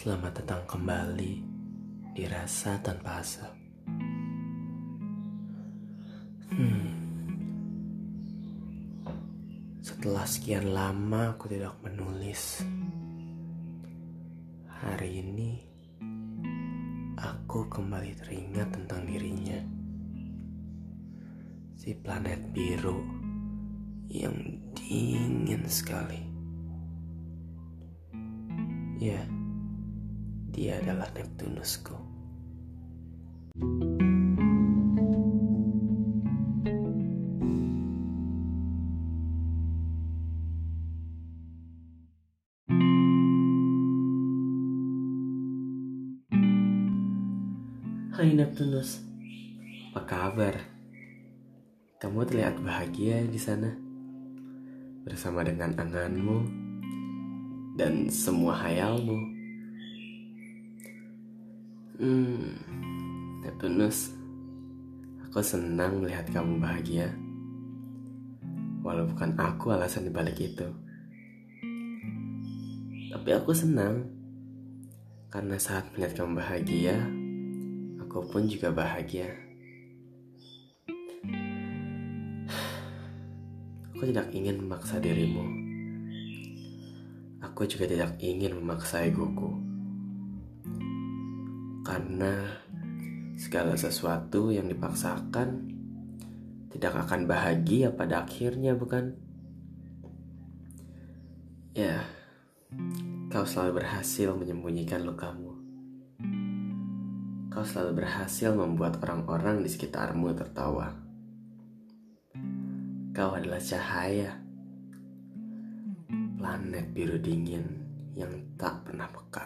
Selamat datang kembali di rasa tanpa asap. Hmm. Setelah sekian lama aku tidak menulis. Hari ini aku kembali teringat tentang dirinya. Si planet biru yang dingin sekali. Ya, dia adalah Neptunusku. Hai Neptunus, apa kabar? Kamu terlihat bahagia di sana bersama dengan anganmu dan semua hayalmu. Hmm, Neptunus, aku senang melihat kamu bahagia. Walau bukan aku alasan dibalik itu. Tapi aku senang karena saat melihat kamu bahagia, aku pun juga bahagia. Aku tidak ingin memaksa dirimu. Aku juga tidak ingin memaksa egoku. Karena segala sesuatu yang dipaksakan tidak akan bahagia pada akhirnya, bukan? Ya, kau selalu berhasil menyembunyikan lukamu. Kau selalu berhasil membuat orang-orang di sekitarmu tertawa. Kau adalah cahaya, planet biru dingin yang tak pernah peka.